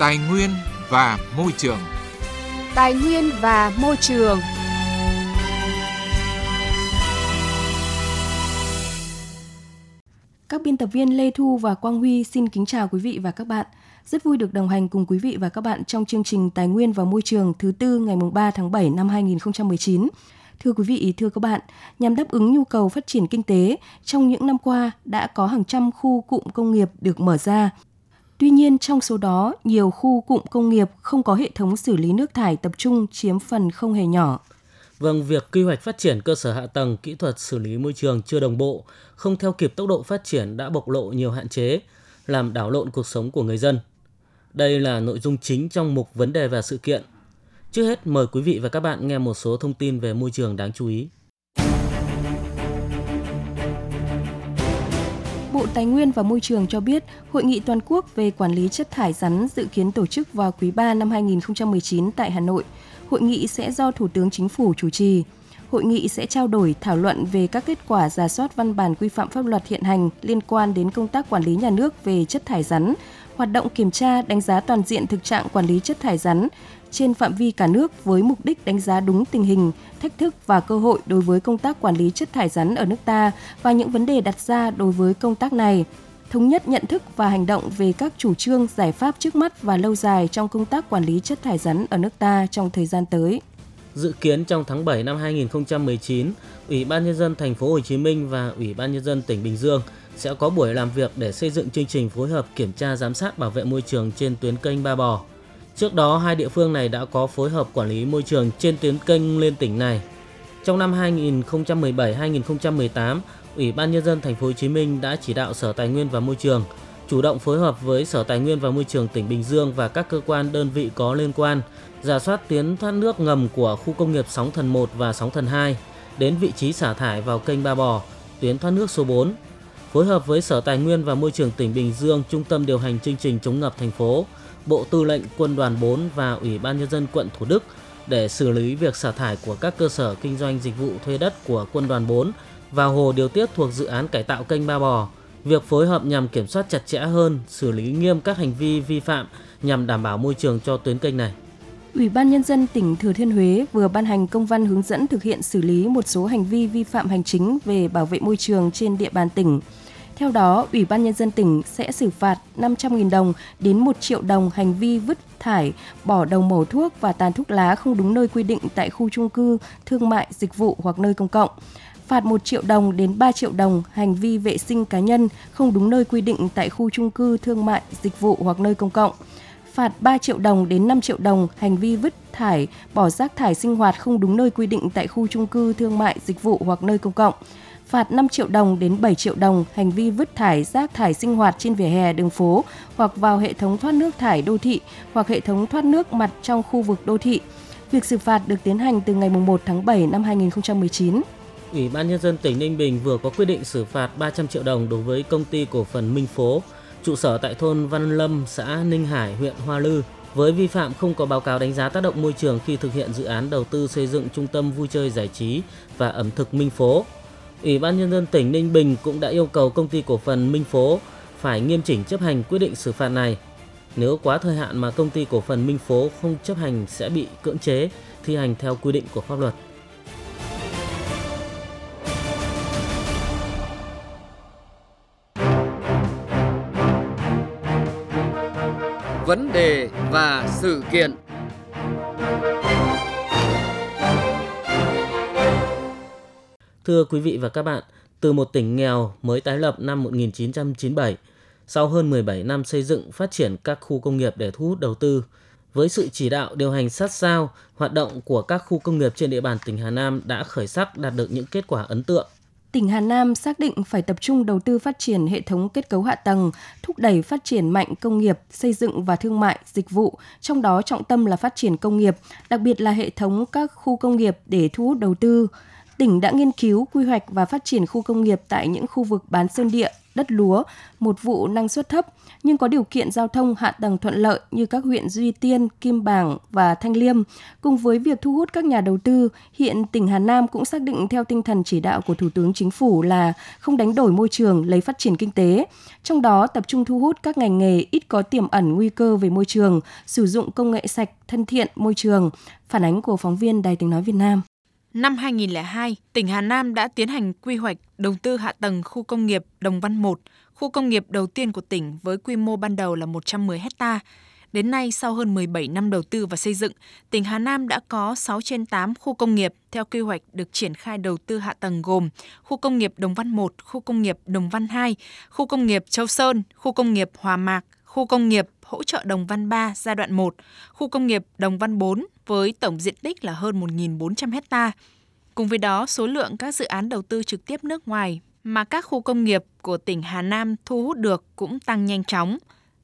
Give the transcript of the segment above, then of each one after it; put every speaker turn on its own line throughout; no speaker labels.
Tài nguyên và môi trường.
Tài nguyên và môi trường.
Các biên tập viên Lê Thu và Quang Huy xin kính chào quý vị và các bạn. Rất vui được đồng hành cùng quý vị và các bạn trong chương trình Tài nguyên và Môi trường thứ tư ngày 3 tháng 7 năm 2019. Thưa quý vị, thưa các bạn, nhằm đáp ứng nhu cầu phát triển kinh tế, trong những năm qua đã có hàng trăm khu cụm công nghiệp được mở ra. Tuy nhiên, trong số đó, nhiều khu cụm công nghiệp không có hệ thống xử lý nước thải tập trung chiếm phần không hề nhỏ.
Vâng, việc quy hoạch phát triển cơ sở hạ tầng kỹ thuật xử lý môi trường chưa đồng bộ, không theo kịp tốc độ phát triển đã bộc lộ nhiều hạn chế, làm đảo lộn cuộc sống của người dân. Đây là nội dung chính trong mục vấn đề và sự kiện. Trước hết, mời quý vị và các bạn nghe một số thông tin về môi trường đáng chú ý.
Bộ Tài nguyên và Môi trường cho biết, Hội nghị toàn quốc về quản lý chất thải rắn dự kiến tổ chức vào quý 3 năm 2019 tại Hà Nội. Hội nghị sẽ do Thủ tướng Chính phủ chủ trì. Hội nghị sẽ trao đổi thảo luận về các kết quả giả soát văn bản quy phạm pháp luật hiện hành liên quan đến công tác quản lý nhà nước về chất thải rắn, hoạt động kiểm tra, đánh giá toàn diện thực trạng quản lý chất thải rắn trên phạm vi cả nước với mục đích đánh giá đúng tình hình, thách thức và cơ hội đối với công tác quản lý chất thải rắn ở nước ta và những vấn đề đặt ra đối với công tác này thống nhất nhận thức và hành động về các chủ trương, giải pháp trước mắt và lâu dài trong công tác quản lý chất thải rắn ở nước ta trong thời gian tới.
Dự kiến trong tháng 7 năm 2019, Ủy ban nhân dân thành phố Hồ Chí Minh và Ủy ban nhân dân tỉnh Bình Dương sẽ có buổi làm việc để xây dựng chương trình phối hợp kiểm tra giám sát bảo vệ môi trường trên tuyến kênh Ba Bò. Trước đó, hai địa phương này đã có phối hợp quản lý môi trường trên tuyến kênh lên tỉnh này. Trong năm 2017-2018, Ủy ban nhân dân thành phố Hồ Chí Minh đã chỉ đạo Sở Tài nguyên và Môi trường chủ động phối hợp với Sở Tài nguyên và Môi trường tỉnh Bình Dương và các cơ quan đơn vị có liên quan giả soát tuyến thoát nước ngầm của khu công nghiệp Sóng Thần 1 và Sóng Thần 2 đến vị trí xả thải vào kênh Ba Bò, tuyến thoát nước số 4. Phối hợp với Sở Tài nguyên và Môi trường tỉnh Bình Dương, Trung tâm điều hành chương trình chống ngập thành phố, Bộ Tư lệnh Quân đoàn 4 và Ủy ban nhân dân quận Thủ Đức để xử lý việc xả thải của các cơ sở kinh doanh dịch vụ thuê đất của Quân đoàn 4 vào hồ điều tiết thuộc dự án cải tạo kênh Ba Bò. Việc phối hợp nhằm kiểm soát chặt chẽ hơn, xử lý nghiêm các hành vi vi phạm nhằm đảm bảo môi trường cho tuyến kênh này.
Ủy ban Nhân dân tỉnh Thừa Thiên Huế vừa ban hành công văn hướng dẫn thực hiện xử lý một số hành vi vi phạm hành chính về bảo vệ môi trường trên địa bàn tỉnh. Theo đó, Ủy ban Nhân dân tỉnh sẽ xử phạt 500.000 đồng đến 1 triệu đồng hành vi vứt thải, bỏ đầu mẩu thuốc và tàn thuốc lá không đúng nơi quy định tại khu trung cư, thương mại, dịch vụ hoặc nơi công cộng phạt 1 triệu đồng đến 3 triệu đồng hành vi vệ sinh cá nhân không đúng nơi quy định tại khu trung cư, thương mại, dịch vụ hoặc nơi công cộng. Phạt 3 triệu đồng đến 5 triệu đồng hành vi vứt thải, bỏ rác thải sinh hoạt không đúng nơi quy định tại khu trung cư, thương mại, dịch vụ hoặc nơi công cộng. Phạt 5 triệu đồng đến 7 triệu đồng hành vi vứt thải rác thải sinh hoạt trên vỉa hè đường phố hoặc vào hệ thống thoát nước thải đô thị hoặc hệ thống thoát nước mặt trong khu vực đô thị. Việc xử phạt được tiến hành từ ngày 1 tháng 7 năm 2019.
Ủy ban Nhân dân tỉnh Ninh Bình vừa có quyết định xử phạt 300 triệu đồng đối với công ty cổ phần Minh Phố, trụ sở tại thôn Văn Lâm, xã Ninh Hải, huyện Hoa Lư, với vi phạm không có báo cáo đánh giá tác động môi trường khi thực hiện dự án đầu tư xây dựng trung tâm vui chơi giải trí và ẩm thực Minh Phố. Ủy ban Nhân dân tỉnh Ninh Bình cũng đã yêu cầu công ty cổ phần Minh Phố phải nghiêm chỉnh chấp hành quyết định xử phạt này. Nếu quá thời hạn mà công ty cổ phần Minh Phố không chấp hành sẽ bị cưỡng chế thi hành theo quy định của pháp luật.
Vấn đề và sự kiện.
Thưa quý vị và các bạn, từ một tỉnh nghèo mới tái lập năm 1997, sau hơn 17 năm xây dựng phát triển các khu công nghiệp để thu hút đầu tư, với sự chỉ đạo điều hành sát sao, hoạt động của các khu công nghiệp trên địa bàn tỉnh Hà Nam đã khởi sắc đạt được những kết quả ấn tượng
tỉnh Hà Nam xác định phải tập trung đầu tư phát triển hệ thống kết cấu hạ tầng, thúc đẩy phát triển mạnh công nghiệp, xây dựng và thương mại, dịch vụ, trong đó trọng tâm là phát triển công nghiệp, đặc biệt là hệ thống các khu công nghiệp để thu hút đầu tư. Tỉnh đã nghiên cứu, quy hoạch và phát triển khu công nghiệp tại những khu vực bán sơn địa, đất lúa, một vụ năng suất thấp, nhưng có điều kiện giao thông hạ tầng thuận lợi như các huyện Duy Tiên, Kim Bảng và Thanh Liêm. Cùng với việc thu hút các nhà đầu tư, hiện tỉnh Hà Nam cũng xác định theo tinh thần chỉ đạo của Thủ tướng Chính phủ là không đánh đổi môi trường lấy phát triển kinh tế. Trong đó tập trung thu hút các ngành nghề ít có tiềm ẩn nguy cơ về môi trường, sử dụng công nghệ sạch, thân thiện môi trường. Phản ánh của phóng viên Đài tiếng nói Việt Nam.
Năm 2002, tỉnh Hà Nam đã tiến hành quy hoạch đầu tư hạ tầng khu công nghiệp Đồng Văn 1, khu công nghiệp đầu tiên của tỉnh với quy mô ban đầu là 110 hecta. Đến nay, sau hơn 17 năm đầu tư và xây dựng, tỉnh Hà Nam đã có 6 trên 8 khu công nghiệp theo quy hoạch được triển khai đầu tư hạ tầng gồm khu công nghiệp Đồng Văn 1, khu công nghiệp Đồng Văn 2, khu công nghiệp Châu Sơn, khu công nghiệp Hòa Mạc, khu công nghiệp hỗ trợ Đồng Văn 3 giai đoạn 1, khu công nghiệp Đồng Văn 4 với tổng diện tích là hơn 1.400 hecta. Cùng với đó, số lượng các dự án đầu tư trực tiếp nước ngoài mà các khu công nghiệp của tỉnh Hà Nam thu hút được cũng tăng nhanh chóng.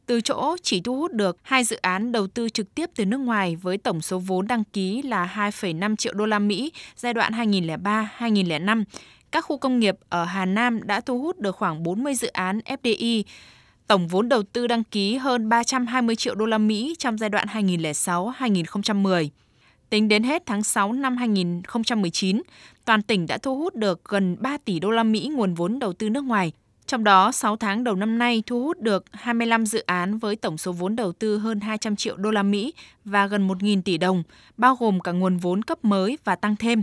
Từ chỗ chỉ thu hút được hai dự án đầu tư trực tiếp từ nước ngoài với tổng số vốn đăng ký là 2,5 triệu đô la Mỹ giai đoạn 2003-2005, các khu công nghiệp ở Hà Nam đã thu hút được khoảng 40 dự án FDI Tổng vốn đầu tư đăng ký hơn 320 triệu đô la Mỹ trong giai đoạn 2006-2010. Tính đến hết tháng 6 năm 2019, toàn tỉnh đã thu hút được gần 3 tỷ đô la Mỹ nguồn vốn đầu tư nước ngoài. Trong đó, 6 tháng đầu năm nay thu hút được 25 dự án với tổng số vốn đầu tư hơn 200 triệu đô la Mỹ và gần 1.000 tỷ đồng, bao gồm cả nguồn vốn cấp mới và tăng thêm.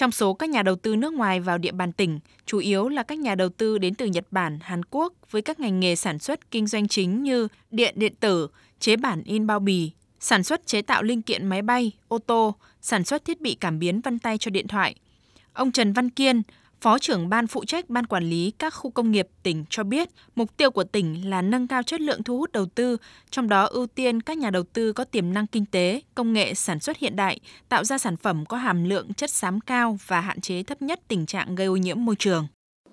Trong số các nhà đầu tư nước ngoài vào địa bàn tỉnh, chủ yếu là các nhà đầu tư đến từ Nhật Bản, Hàn Quốc với các ngành nghề sản xuất kinh doanh chính như điện điện tử, chế bản in bao bì, sản xuất chế tạo linh kiện máy bay, ô tô, sản xuất thiết bị cảm biến vân tay cho điện thoại. Ông Trần Văn Kiên, Phó trưởng ban phụ trách ban quản lý các khu công nghiệp tỉnh cho biết, mục tiêu của tỉnh là nâng cao chất lượng thu hút đầu tư, trong đó ưu tiên các nhà đầu tư có tiềm năng kinh tế, công nghệ sản xuất hiện đại, tạo ra sản phẩm có hàm lượng chất xám cao và hạn chế thấp nhất tình trạng gây ô nhiễm môi trường.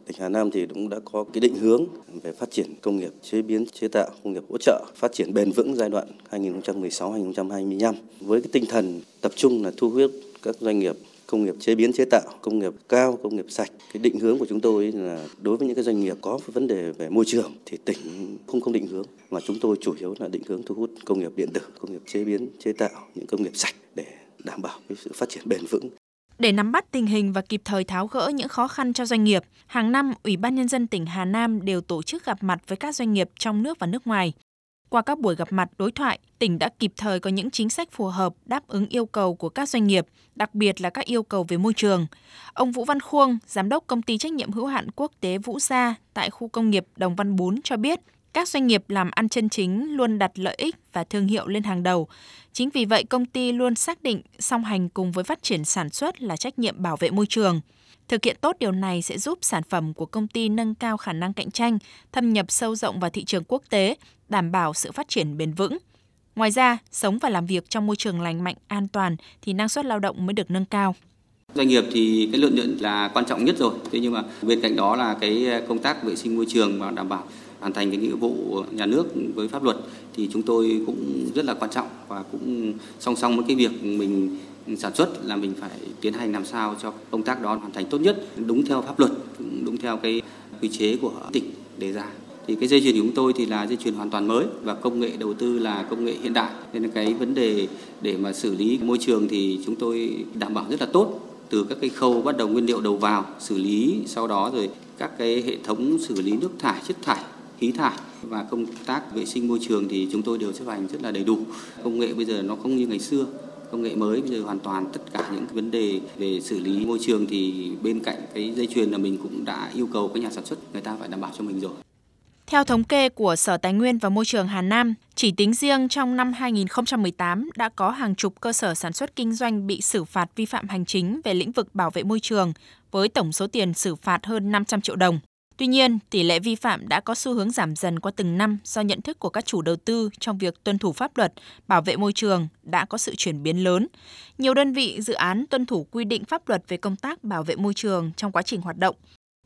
Tỉnh Hà Nam thì cũng đã có cái định hướng về phát triển công nghiệp chế biến chế tạo, công nghiệp hỗ trợ, phát triển bền vững giai đoạn 2016-2025 với cái tinh thần tập trung là thu hút các doanh nghiệp công nghiệp chế biến chế tạo, công nghiệp cao, công nghiệp sạch. Cái định hướng của chúng tôi là đối với những cái doanh nghiệp có vấn đề về môi trường thì tỉnh không không định hướng mà chúng tôi chủ yếu là định hướng thu hút công nghiệp điện tử, công nghiệp chế biến chế tạo, những công nghiệp sạch để đảm bảo cái sự phát triển bền vững.
Để nắm bắt tình hình và kịp thời tháo gỡ những khó khăn cho doanh nghiệp, hàng năm Ủy ban Nhân dân tỉnh Hà Nam đều tổ chức gặp mặt với các doanh nghiệp trong nước và nước ngoài qua các buổi gặp mặt đối thoại, tỉnh đã kịp thời có những chính sách phù hợp đáp ứng yêu cầu của các doanh nghiệp, đặc biệt là các yêu cầu về môi trường. Ông Vũ Văn Khuông, giám đốc công ty trách nhiệm hữu hạn quốc tế Vũ Gia tại khu công nghiệp Đồng Văn 4 cho biết, các doanh nghiệp làm ăn chân chính luôn đặt lợi ích và thương hiệu lên hàng đầu. Chính vì vậy, công ty luôn xác định song hành cùng với phát triển sản xuất là trách nhiệm bảo vệ môi trường. Thực hiện tốt điều này sẽ giúp sản phẩm của công ty nâng cao khả năng cạnh tranh, thâm nhập sâu rộng vào thị trường quốc tế, đảm bảo sự phát triển bền vững. Ngoài ra, sống và làm việc trong môi trường lành mạnh, an toàn thì năng suất lao động mới được nâng cao.
Doanh nghiệp thì cái lợi nhuận là quan trọng nhất rồi. Thế nhưng mà bên cạnh đó là cái công tác vệ sinh môi trường và đảm bảo hoàn thành cái nghĩa vụ nhà nước với pháp luật thì chúng tôi cũng rất là quan trọng và cũng song song với cái việc mình sản xuất là mình phải tiến hành làm sao cho công tác đó hoàn thành tốt nhất, đúng theo pháp luật đúng theo cái quy chế của tỉnh đề ra. Thì cái dây chuyền của chúng tôi thì là dây chuyền hoàn toàn mới và công nghệ đầu tư là công nghệ hiện đại. Nên là cái vấn đề để mà xử lý môi trường thì chúng tôi đảm bảo rất là tốt. Từ các cái khâu bắt đầu nguyên liệu đầu vào xử lý, sau đó rồi các cái hệ thống xử lý nước thải, chất thải khí thải và công tác vệ sinh môi trường thì chúng tôi đều chấp hành rất là đầy đủ công nghệ bây giờ nó không như ngày xưa công nghệ mới bây giờ hoàn toàn tất cả những vấn đề về xử lý môi trường thì bên cạnh cái dây chuyền là mình cũng đã yêu cầu các nhà sản xuất người ta phải đảm bảo cho mình rồi.
Theo thống kê của Sở Tài nguyên và Môi trường Hà Nam, chỉ tính riêng trong năm 2018 đã có hàng chục cơ sở sản xuất kinh doanh bị xử phạt vi phạm hành chính về lĩnh vực bảo vệ môi trường với tổng số tiền xử phạt hơn 500 triệu đồng. Tuy nhiên, tỷ lệ vi phạm đã có xu hướng giảm dần qua từng năm do nhận thức của các chủ đầu tư trong việc tuân thủ pháp luật, bảo vệ môi trường đã có sự chuyển biến lớn. Nhiều đơn vị dự án tuân thủ quy định pháp luật về công tác bảo vệ môi trường trong quá trình hoạt động.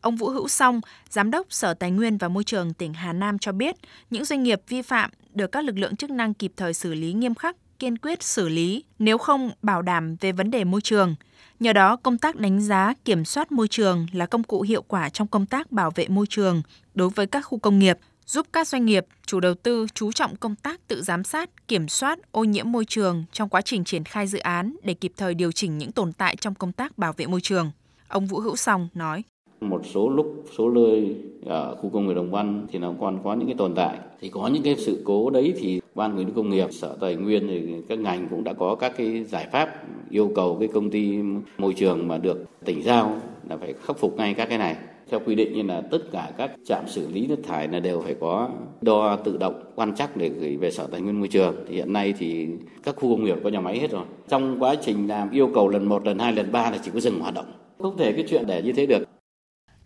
Ông Vũ Hữu Song, Giám đốc Sở Tài nguyên và Môi trường tỉnh Hà Nam cho biết, những doanh nghiệp vi phạm được các lực lượng chức năng kịp thời xử lý nghiêm khắc kiên quyết xử lý nếu không bảo đảm về vấn đề môi trường. Nhờ đó, công tác đánh giá, kiểm soát môi trường là công cụ hiệu quả trong công tác bảo vệ môi trường đối với các khu công nghiệp, giúp các doanh nghiệp, chủ đầu tư chú trọng công tác tự giám sát, kiểm soát ô nhiễm môi trường trong quá trình triển khai dự án để kịp thời điều chỉnh những tồn tại trong công tác bảo vệ môi trường. Ông Vũ Hữu Song nói.
Một số lúc, số nơi ở khu công nghiệp Đồng Văn thì nó còn có những cái tồn tại. Thì có những cái sự cố đấy thì Ban Quản lý Công nghiệp, Sở Tài nguyên thì các ngành cũng đã có các cái giải pháp yêu cầu cái công ty môi trường mà được tỉnh giao là phải khắc phục ngay các cái này. Theo quy định như là tất cả các trạm xử lý nước thải là đều phải có đo tự động quan trắc để gửi về sở tài nguyên môi trường. Thì hiện nay thì các khu công nghiệp có nhà máy hết rồi. Trong quá trình làm yêu cầu lần một lần hai lần ba là chỉ có dừng hoạt động. Không thể cái chuyện để như thế được.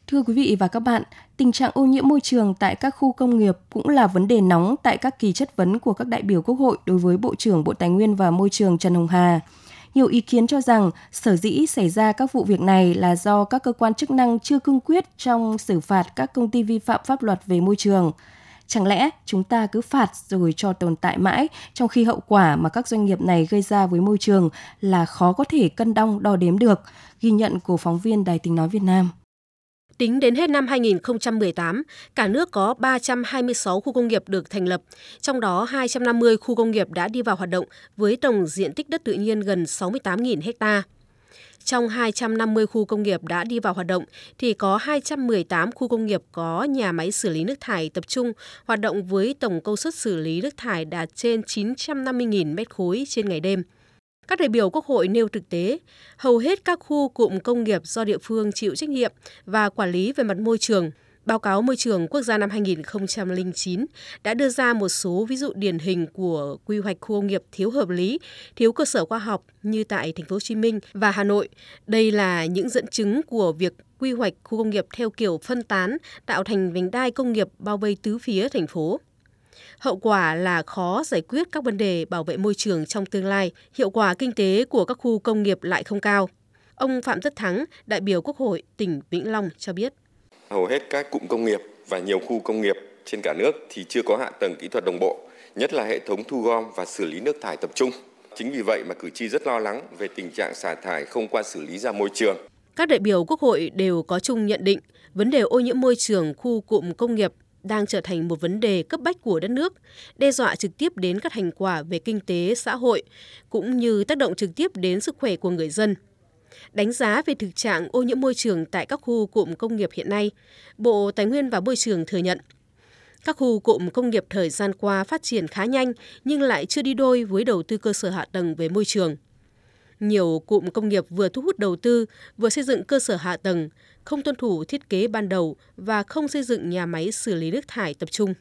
Thưa quý vị và các bạn, tình trạng ô nhiễm môi trường tại các khu công nghiệp cũng là vấn đề nóng tại các kỳ chất vấn của các đại biểu Quốc hội đối với Bộ trưởng Bộ Tài nguyên và Môi trường Trần Hồng Hà. Nhiều ý kiến cho rằng sở dĩ xảy ra các vụ việc này là do các cơ quan chức năng chưa cương quyết trong xử phạt các công ty vi phạm pháp luật về môi trường. Chẳng lẽ chúng ta cứ phạt rồi cho tồn tại mãi trong khi hậu quả mà các doanh nghiệp này gây ra với môi trường là khó có thể cân đong đo đếm được, ghi nhận của phóng viên Đài Tiếng Nói Việt Nam.
Tính đến hết năm 2018, cả nước có 326 khu công nghiệp được thành lập, trong đó 250 khu công nghiệp đã đi vào hoạt động với tổng diện tích đất tự nhiên gần 68.000 ha. Trong 250 khu công nghiệp đã đi vào hoạt động thì có 218 khu công nghiệp có nhà máy xử lý nước thải tập trung hoạt động với tổng công suất xử lý nước thải đạt trên 950.000 mét khối trên ngày đêm. Các đại biểu Quốc hội nêu thực tế, hầu hết các khu cụm công nghiệp do địa phương chịu trách nhiệm và quản lý về mặt môi trường. Báo cáo Môi trường Quốc gia năm 2009 đã đưa ra một số ví dụ điển hình của quy hoạch khu công nghiệp thiếu hợp lý, thiếu cơ sở khoa học như tại thành phố Hồ Chí Minh và Hà Nội. Đây là những dẫn chứng của việc quy hoạch khu công nghiệp theo kiểu phân tán, tạo thành vành đai công nghiệp bao vây tứ phía thành phố. Hậu quả là khó giải quyết các vấn đề bảo vệ môi trường trong tương lai, hiệu quả kinh tế của các khu công nghiệp lại không cao. Ông Phạm Tất Thắng, đại biểu Quốc hội tỉnh Vĩnh Long cho biết.
Hầu hết các cụm công nghiệp và nhiều khu công nghiệp trên cả nước thì chưa có hạ tầng kỹ thuật đồng bộ, nhất là hệ thống thu gom và xử lý nước thải tập trung. Chính vì vậy mà cử tri rất lo lắng về tình trạng xả thải không qua xử lý ra môi trường.
Các đại biểu Quốc hội đều có chung nhận định vấn đề ô nhiễm môi trường khu cụm công nghiệp đang trở thành một vấn đề cấp bách của đất nước, đe dọa trực tiếp đến các thành quả về kinh tế, xã hội, cũng như tác động trực tiếp đến sức khỏe của người dân. Đánh giá về thực trạng ô nhiễm môi trường tại các khu cụm công nghiệp hiện nay, Bộ Tài nguyên và Môi trường thừa nhận các khu cụm công nghiệp thời gian qua phát triển khá nhanh nhưng lại chưa đi đôi với đầu tư cơ sở hạ tầng về môi trường. Nhiều cụm công nghiệp vừa thu hút đầu tư, vừa xây dựng cơ sở hạ tầng, không tuân thủ thiết kế ban đầu và không xây dựng nhà máy xử lý nước thải tập trung.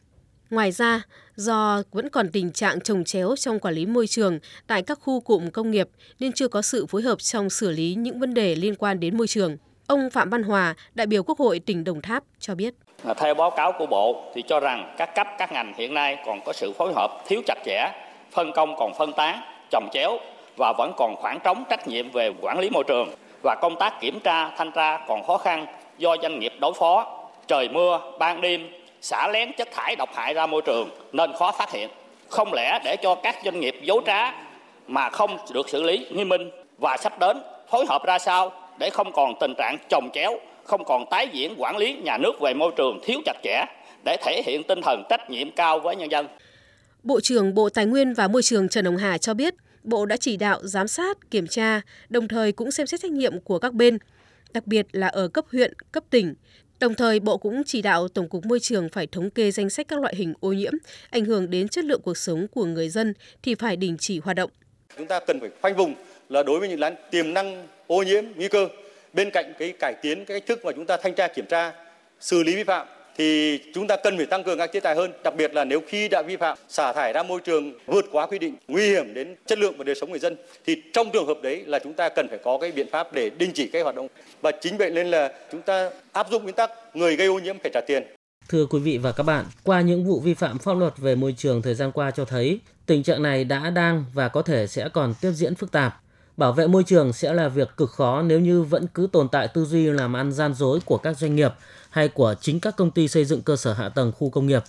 Ngoài ra, do vẫn còn tình trạng trồng chéo trong quản lý môi trường tại các khu cụm công nghiệp nên chưa có sự phối hợp trong xử lý những vấn đề liên quan đến môi trường. Ông Phạm Văn Hòa, đại biểu Quốc hội tỉnh Đồng Tháp cho biết.
À, theo báo cáo của Bộ thì cho rằng các cấp các ngành hiện nay còn có sự phối hợp thiếu chặt chẽ, phân công còn phân tán, trồng chéo và vẫn còn khoảng trống trách nhiệm về quản lý môi trường. Và công tác kiểm tra thanh tra còn khó khăn do doanh nghiệp đối phó. Trời mưa ban đêm xả lén chất thải độc hại ra môi trường nên khó phát hiện. Không lẽ để cho các doanh nghiệp dối trá mà không được xử lý nghiêm minh? Và sắp đến phối hợp ra sao để không còn tình trạng chồng chéo không còn tái diễn quản lý nhà nước về môi trường thiếu chặt chẽ để thể hiện tinh thần trách nhiệm cao với nhân dân.
Bộ trưởng Bộ Tài nguyên và Môi trường Trần Hồng Hà cho biết, Bộ đã chỉ đạo giám sát, kiểm tra, đồng thời cũng xem xét trách nhiệm của các bên, đặc biệt là ở cấp huyện, cấp tỉnh. Đồng thời, Bộ cũng chỉ đạo Tổng cục Môi trường phải thống kê danh sách các loại hình ô nhiễm ảnh hưởng đến chất lượng cuộc sống của người dân thì phải đình chỉ hoạt động.
Chúng ta cần phải khoanh vùng là đối với những lán tiềm năng ô nhiễm, nguy cơ. Bên cạnh cái cải tiến cái cách thức mà chúng ta thanh tra kiểm tra, xử lý vi phạm thì chúng ta cần phải tăng cường các chế tài hơn, đặc biệt là nếu khi đã vi phạm xả thải ra môi trường vượt quá quy định, nguy hiểm đến chất lượng và đời sống người dân thì trong trường hợp đấy là chúng ta cần phải có cái biện pháp để đình chỉ cái hoạt động và chính vậy nên là chúng ta áp dụng nguyên tắc người gây ô nhiễm phải trả tiền.
Thưa quý vị và các bạn, qua những vụ vi phạm pháp luật về môi trường thời gian qua cho thấy tình trạng này đã đang và có thể sẽ còn tiếp diễn phức tạp. Bảo vệ môi trường sẽ là việc cực khó nếu như vẫn cứ tồn tại tư duy làm ăn gian dối của các doanh nghiệp hay của chính các công ty xây dựng cơ sở hạ tầng khu công nghiệp.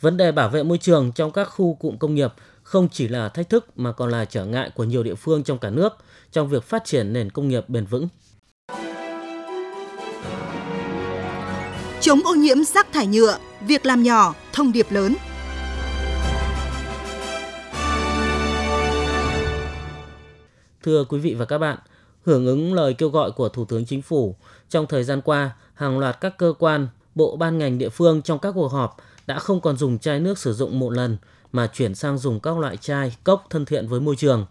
Vấn đề bảo vệ môi trường trong các khu cụm công nghiệp không chỉ là thách thức mà còn là trở ngại của nhiều địa phương trong cả nước trong việc phát triển nền công nghiệp bền vững.
Chống ô nhiễm rác thải nhựa, việc làm nhỏ, thông điệp lớn.
Thưa quý vị và các bạn, hưởng ứng lời kêu gọi của Thủ tướng Chính phủ, trong thời gian qua, hàng loạt các cơ quan, bộ ban ngành địa phương trong các cuộc họp đã không còn dùng chai nước sử dụng một lần mà chuyển sang dùng các loại chai, cốc thân thiện với môi trường.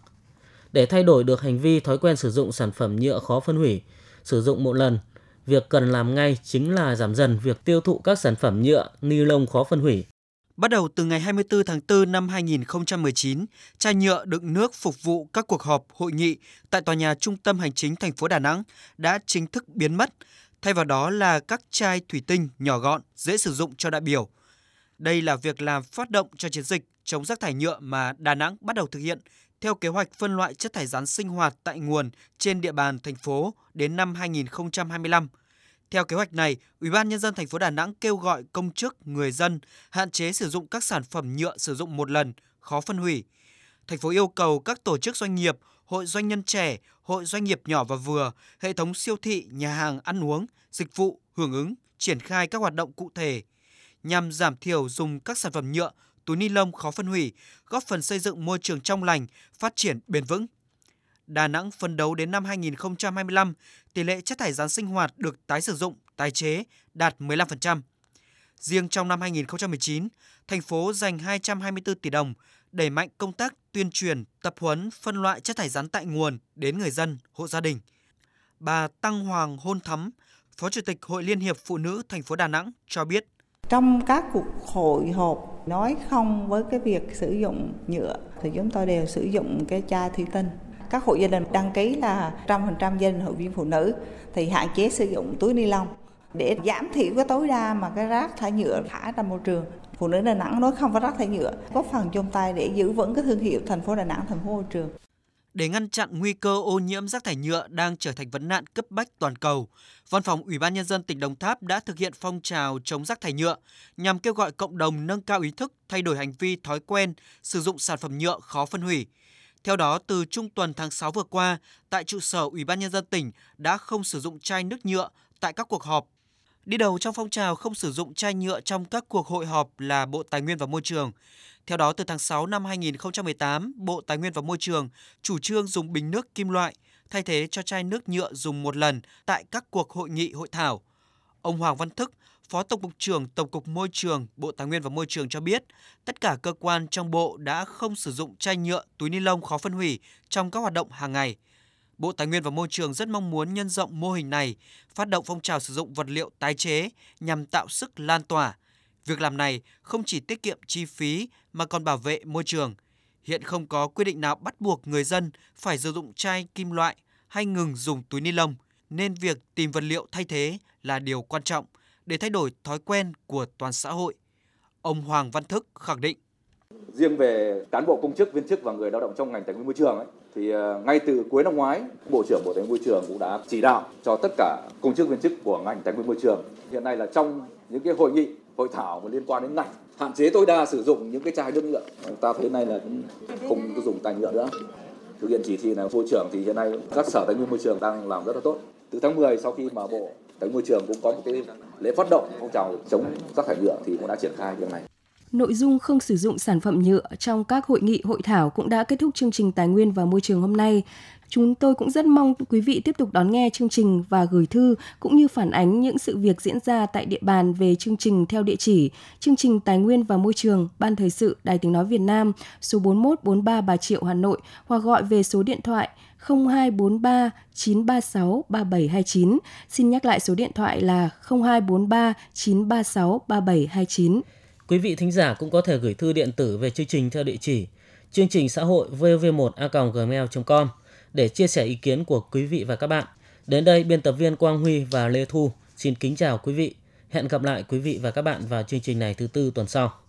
Để thay đổi được hành vi thói quen sử dụng sản phẩm nhựa khó phân hủy, sử dụng một lần, việc cần làm ngay chính là giảm dần việc tiêu thụ các sản phẩm nhựa, ni lông khó phân hủy.
Bắt đầu từ ngày 24 tháng 4 năm 2019, chai nhựa đựng nước phục vụ các cuộc họp, hội nghị tại tòa nhà trung tâm hành chính thành phố Đà Nẵng đã chính thức biến mất. Thay vào đó là các chai thủy tinh nhỏ gọn, dễ sử dụng cho đại biểu. Đây là việc làm phát động cho chiến dịch chống rác thải nhựa mà Đà Nẵng bắt đầu thực hiện theo kế hoạch phân loại chất thải rắn sinh hoạt tại nguồn trên địa bàn thành phố đến năm 2025. Theo kế hoạch này, Ủy ban nhân dân thành phố Đà Nẵng kêu gọi công chức, người dân hạn chế sử dụng các sản phẩm nhựa sử dụng một lần, khó phân hủy. Thành phố yêu cầu các tổ chức doanh nghiệp, hội doanh nhân trẻ, hội doanh nghiệp nhỏ và vừa, hệ thống siêu thị, nhà hàng ăn uống, dịch vụ hưởng ứng triển khai các hoạt động cụ thể nhằm giảm thiểu dùng các sản phẩm nhựa, túi ni lông khó phân hủy, góp phần xây dựng môi trường trong lành, phát triển bền vững. Đà Nẵng phấn đấu đến năm 2025, tỷ lệ chất thải rắn sinh hoạt được tái sử dụng, tái chế đạt 15%. Riêng trong năm 2019, thành phố dành 224 tỷ đồng đẩy mạnh công tác tuyên truyền, tập huấn, phân loại chất thải rắn tại nguồn đến người dân, hộ gia đình. Bà Tăng Hoàng Hôn Thắm, Phó Chủ tịch Hội Liên hiệp Phụ nữ thành phố Đà Nẵng cho biết.
Trong các cuộc hội họp nói không với cái việc sử dụng nhựa thì chúng tôi đều sử dụng cái chai thủy tinh các hộ gia đình đăng ký là 100% gia đình hội viên phụ nữ thì hạn chế sử dụng túi ni lông để giảm thiểu cái tối đa mà cái rác thải nhựa thả ra môi trường. Phụ nữ Đà Nẵng nói không với rác thải nhựa, góp phần chung tay để giữ vững cái thương hiệu thành phố Đà Nẵng thành phố môi trường.
Để ngăn chặn nguy cơ ô nhiễm rác thải nhựa đang trở thành vấn nạn cấp bách toàn cầu, Văn phòng Ủy ban nhân dân tỉnh Đồng Tháp đã thực hiện phong trào chống rác thải nhựa nhằm kêu gọi cộng đồng nâng cao ý thức, thay đổi hành vi thói quen sử dụng sản phẩm nhựa khó phân hủy. Theo đó, từ trung tuần tháng 6 vừa qua, tại trụ sở Ủy ban nhân dân tỉnh đã không sử dụng chai nước nhựa tại các cuộc họp. Đi đầu trong phong trào không sử dụng chai nhựa trong các cuộc hội họp là Bộ Tài nguyên và Môi trường. Theo đó, từ tháng 6 năm 2018, Bộ Tài nguyên và Môi trường chủ trương dùng bình nước kim loại thay thế cho chai nước nhựa dùng một lần tại các cuộc hội nghị hội thảo. Ông Hoàng Văn Thức, Phó Tổng cục trưởng Tổng cục Môi trường, Bộ Tài nguyên và Môi trường cho biết, tất cả cơ quan trong bộ đã không sử dụng chai nhựa, túi ni lông khó phân hủy trong các hoạt động hàng ngày. Bộ Tài nguyên và Môi trường rất mong muốn nhân rộng mô hình này, phát động phong trào sử dụng vật liệu tái chế nhằm tạo sức lan tỏa. Việc làm này không chỉ tiết kiệm chi phí mà còn bảo vệ môi trường. Hiện không có quy định nào bắt buộc người dân phải sử dụng chai kim loại hay ngừng dùng túi ni lông, nên việc tìm vật liệu thay thế là điều quan trọng – để thay đổi thói quen của toàn xã hội. Ông Hoàng Văn Thức khẳng định.
Riêng về cán bộ công chức, viên chức và người lao động trong ngành tài nguyên môi trường ấy, thì ờ, ngay từ cuối năm ngoái, Bộ trưởng Bộ Tài nguyên Môi trường cũng đã chỉ đạo cho tất cả công chức viên chức của ngành tài nguyên môi trường. Hiện nay là trong những cái hội nghị, hội thảo mà liên quan đến ngành hạn chế tối đa sử dụng những cái chai nước nhựa. Ta thấy nay là cũng không dùng tài nhựa nữa. Thực hiện chỉ thị này bộ trưởng thì hiện nay các sở tài nguyên môi trường đang làm rất là tốt. Từ tháng 10 sau khi mà Bộ Tài môi trường cũng có một cái lễ phát động, phong trào chống rác thải nhựa thì cũng đã triển khai việc này.
Nội dung không sử dụng sản phẩm nhựa trong các hội nghị, hội thảo cũng đã kết thúc chương trình Tài nguyên và Môi trường hôm nay. Chúng tôi cũng rất mong quý vị tiếp tục đón nghe chương trình và gửi thư cũng như phản ánh những sự việc diễn ra tại địa bàn về chương trình theo địa chỉ chương trình Tài nguyên và Môi trường, Ban Thời sự Đài Tiếng Nói Việt Nam, số 4143 Bà Triệu, Hà Nội, hoặc gọi về số điện thoại 0243 936 3729. Xin nhắc lại số điện thoại là 0243 936 3729.
Quý vị thính giả cũng có thể gửi thư điện tử về chương trình theo địa chỉ chương trình xã hội vv1a.gmail.com để chia sẻ ý kiến của quý vị và các bạn. Đến đây, biên tập viên Quang Huy và Lê Thu xin kính chào quý vị. Hẹn gặp lại quý vị và các bạn vào chương trình này thứ tư tuần sau.